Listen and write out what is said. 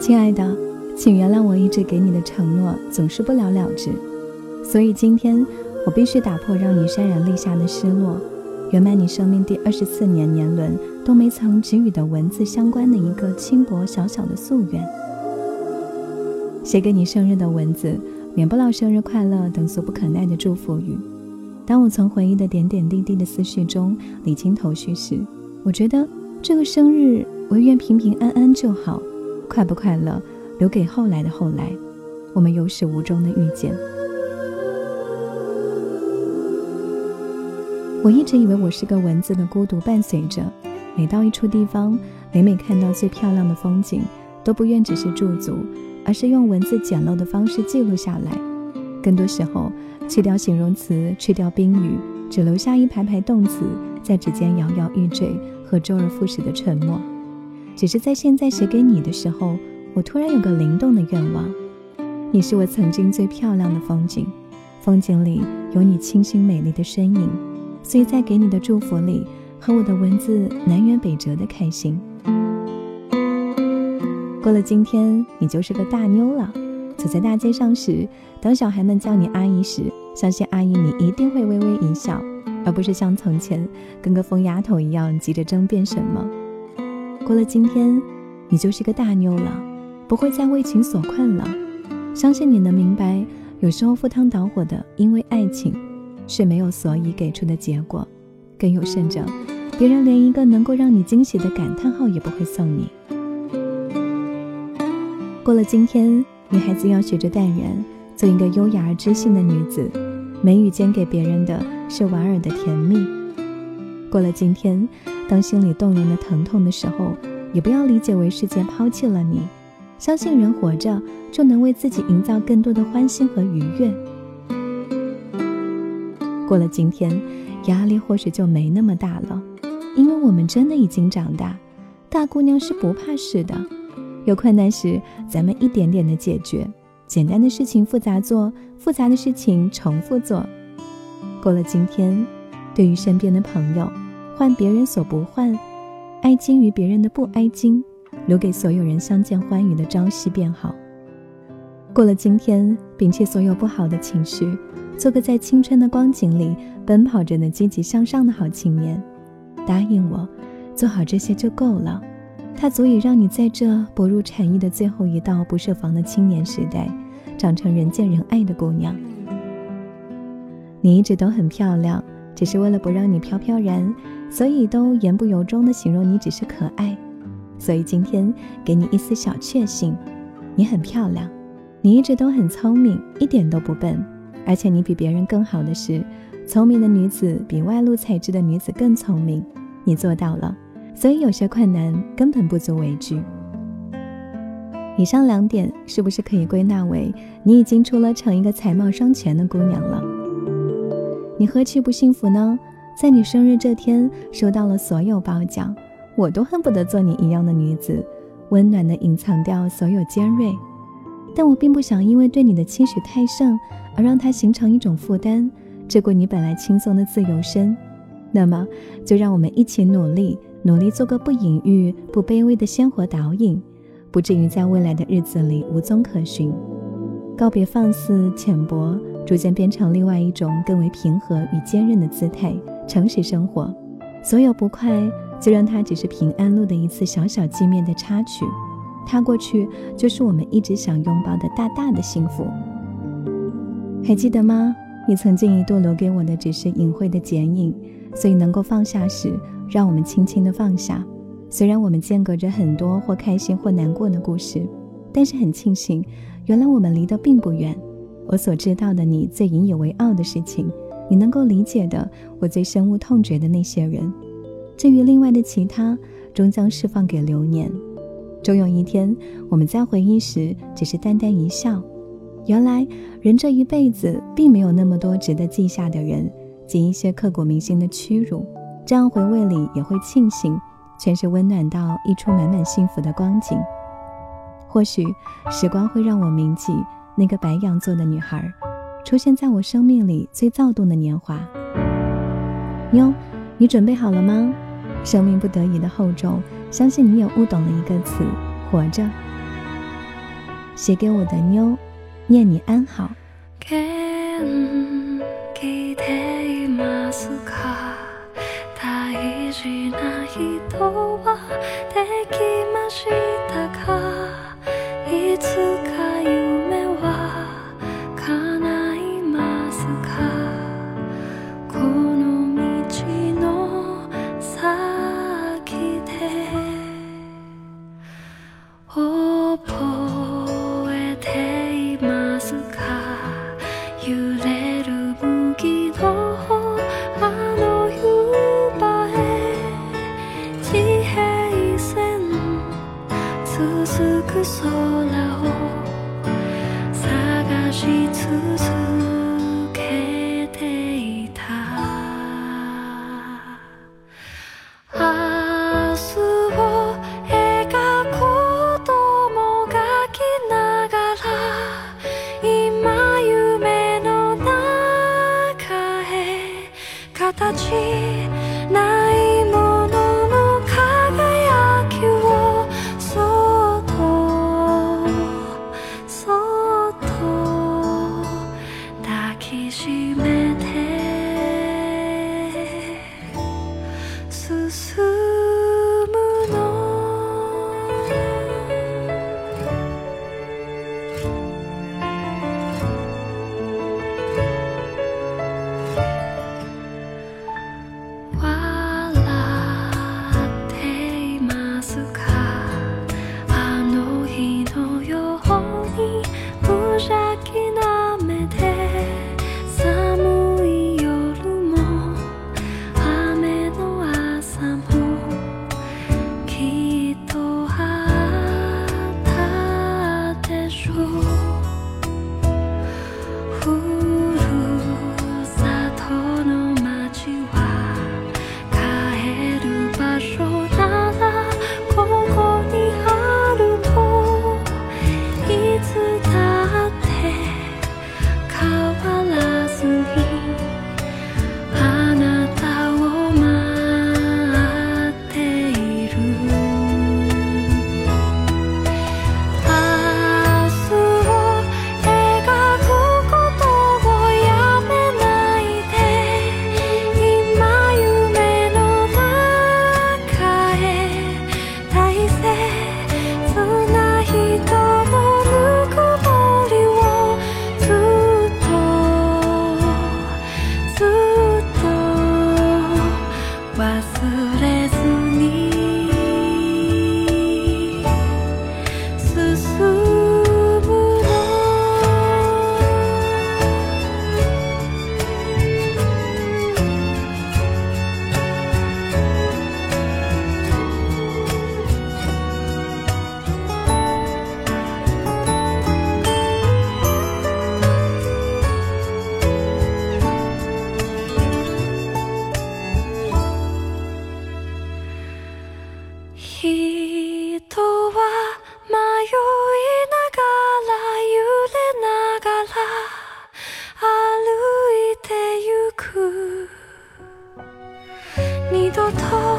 亲爱的，请原谅我一直给你的承诺总是不了了之，所以今天我必须打破让你潸然泪下的失落，圆满你生命第二十四年年轮都没曾给予的文字相关的一个轻薄小小的夙愿。写给你生日的文字，免不了生日快乐等俗不可耐的祝福语。当我从回忆的点点滴滴的思绪中理清头绪时，我觉得这个生日，唯愿平平安安就好。快不快乐，留给后来的后来。我们有始无终的遇见。我一直以为我是个文字的孤独伴随者，每到一处地方，每每看到最漂亮的风景，都不愿只是驻足，而是用文字简陋的方式记录下来。更多时候，去掉形容词，去掉宾语，只留下一排排动词，在指尖摇摇欲坠和周而复始的沉默。只是在现在写给你的时候，我突然有个灵动的愿望：你是我曾经最漂亮的风景，风景里有你清新美丽的身影，所以在给你的祝福里，和我的文字南辕北辙的开心。过了今天，你就是个大妞了。走在大街上时，当小孩们叫你阿姨时，相信阿姨你一定会微微一笑，而不是像从前跟个疯丫头一样急着争辩什么。过了今天，你就是个大妞了，不会再为情所困了。相信你能明白，有时候赴汤蹈火的，因为爱情，是没有所以给出的结果。更有甚者，别人连一个能够让你惊喜的感叹号也不会送你。过了今天，女孩子要学着淡然，做一个优雅而知性的女子。眉宇间给别人的是莞尔的甜蜜。过了今天。当心里动容的疼痛的时候，也不要理解为世界抛弃了你。相信人活着就能为自己营造更多的欢欣和愉悦。过了今天，压力或许就没那么大了，因为我们真的已经长大。大姑娘是不怕事的，有困难时咱们一点点的解决，简单的事情复杂做，复杂的事情重复做。过了今天，对于身边的朋友。换别人所不换，哀矜于别人的不哀矜，留给所有人相见欢愉的朝夕便好。过了今天，摒弃所有不好的情绪，做个在青春的光景里奔跑着的积极向上的好青年。答应我，做好这些就够了，它足以让你在这薄如蝉翼的最后一道不设防的青年时代，长成人见人爱的姑娘。你一直都很漂亮，只是为了不让你飘飘然。所以都言不由衷地形容你只是可爱，所以今天给你一丝小确幸，你很漂亮，你一直都很聪明，一点都不笨，而且你比别人更好的是，聪明的女子比外露才智的女子更聪明，你做到了，所以有些困难根本不足为惧。以上两点是不是可以归纳为你已经出了成一个才貌双全的姑娘了？你何其不幸福呢？在你生日这天，收到了所有褒奖，我都恨不得做你一样的女子，温暖的隐藏掉所有尖锐。但我并不想因为对你的期许太盛，而让它形成一种负担，这过你本来轻松的自由身。那么，就让我们一起努力，努力做个不隐喻、不卑微的鲜活导引，不至于在未来的日子里无踪可寻。告别放肆浅薄，逐渐变成另外一种更为平和与坚韧的姿态。诚实生活，所有不快，就让它只是平安路的一次小小寂灭的插曲，它过去就是我们一直想拥抱的大大的幸福。还记得吗？你曾经一度留给我的只是隐晦的剪影，所以能够放下时，让我们轻轻的放下。虽然我们间隔着很多或开心或难过的故事，但是很庆幸，原来我们离得并不远。我所知道的你最引以为傲的事情。你能够理解的，我最深恶痛绝的那些人。至于另外的其他，终将释放给流年。终有一天，我们在回忆时，只是淡淡一笑。原来，人这一辈子并没有那么多值得记下的人，及一些刻骨铭心的屈辱。这样回味里也会庆幸，全是温暖到溢出满满幸福的光景。或许，时光会让我铭记那个白羊座的女孩。出现在我生命里最躁动的年华。妞，你准备好了吗？生命不得已的厚重，相信你也悟懂了一个词：活着。写给我的妞，念你安好。多痛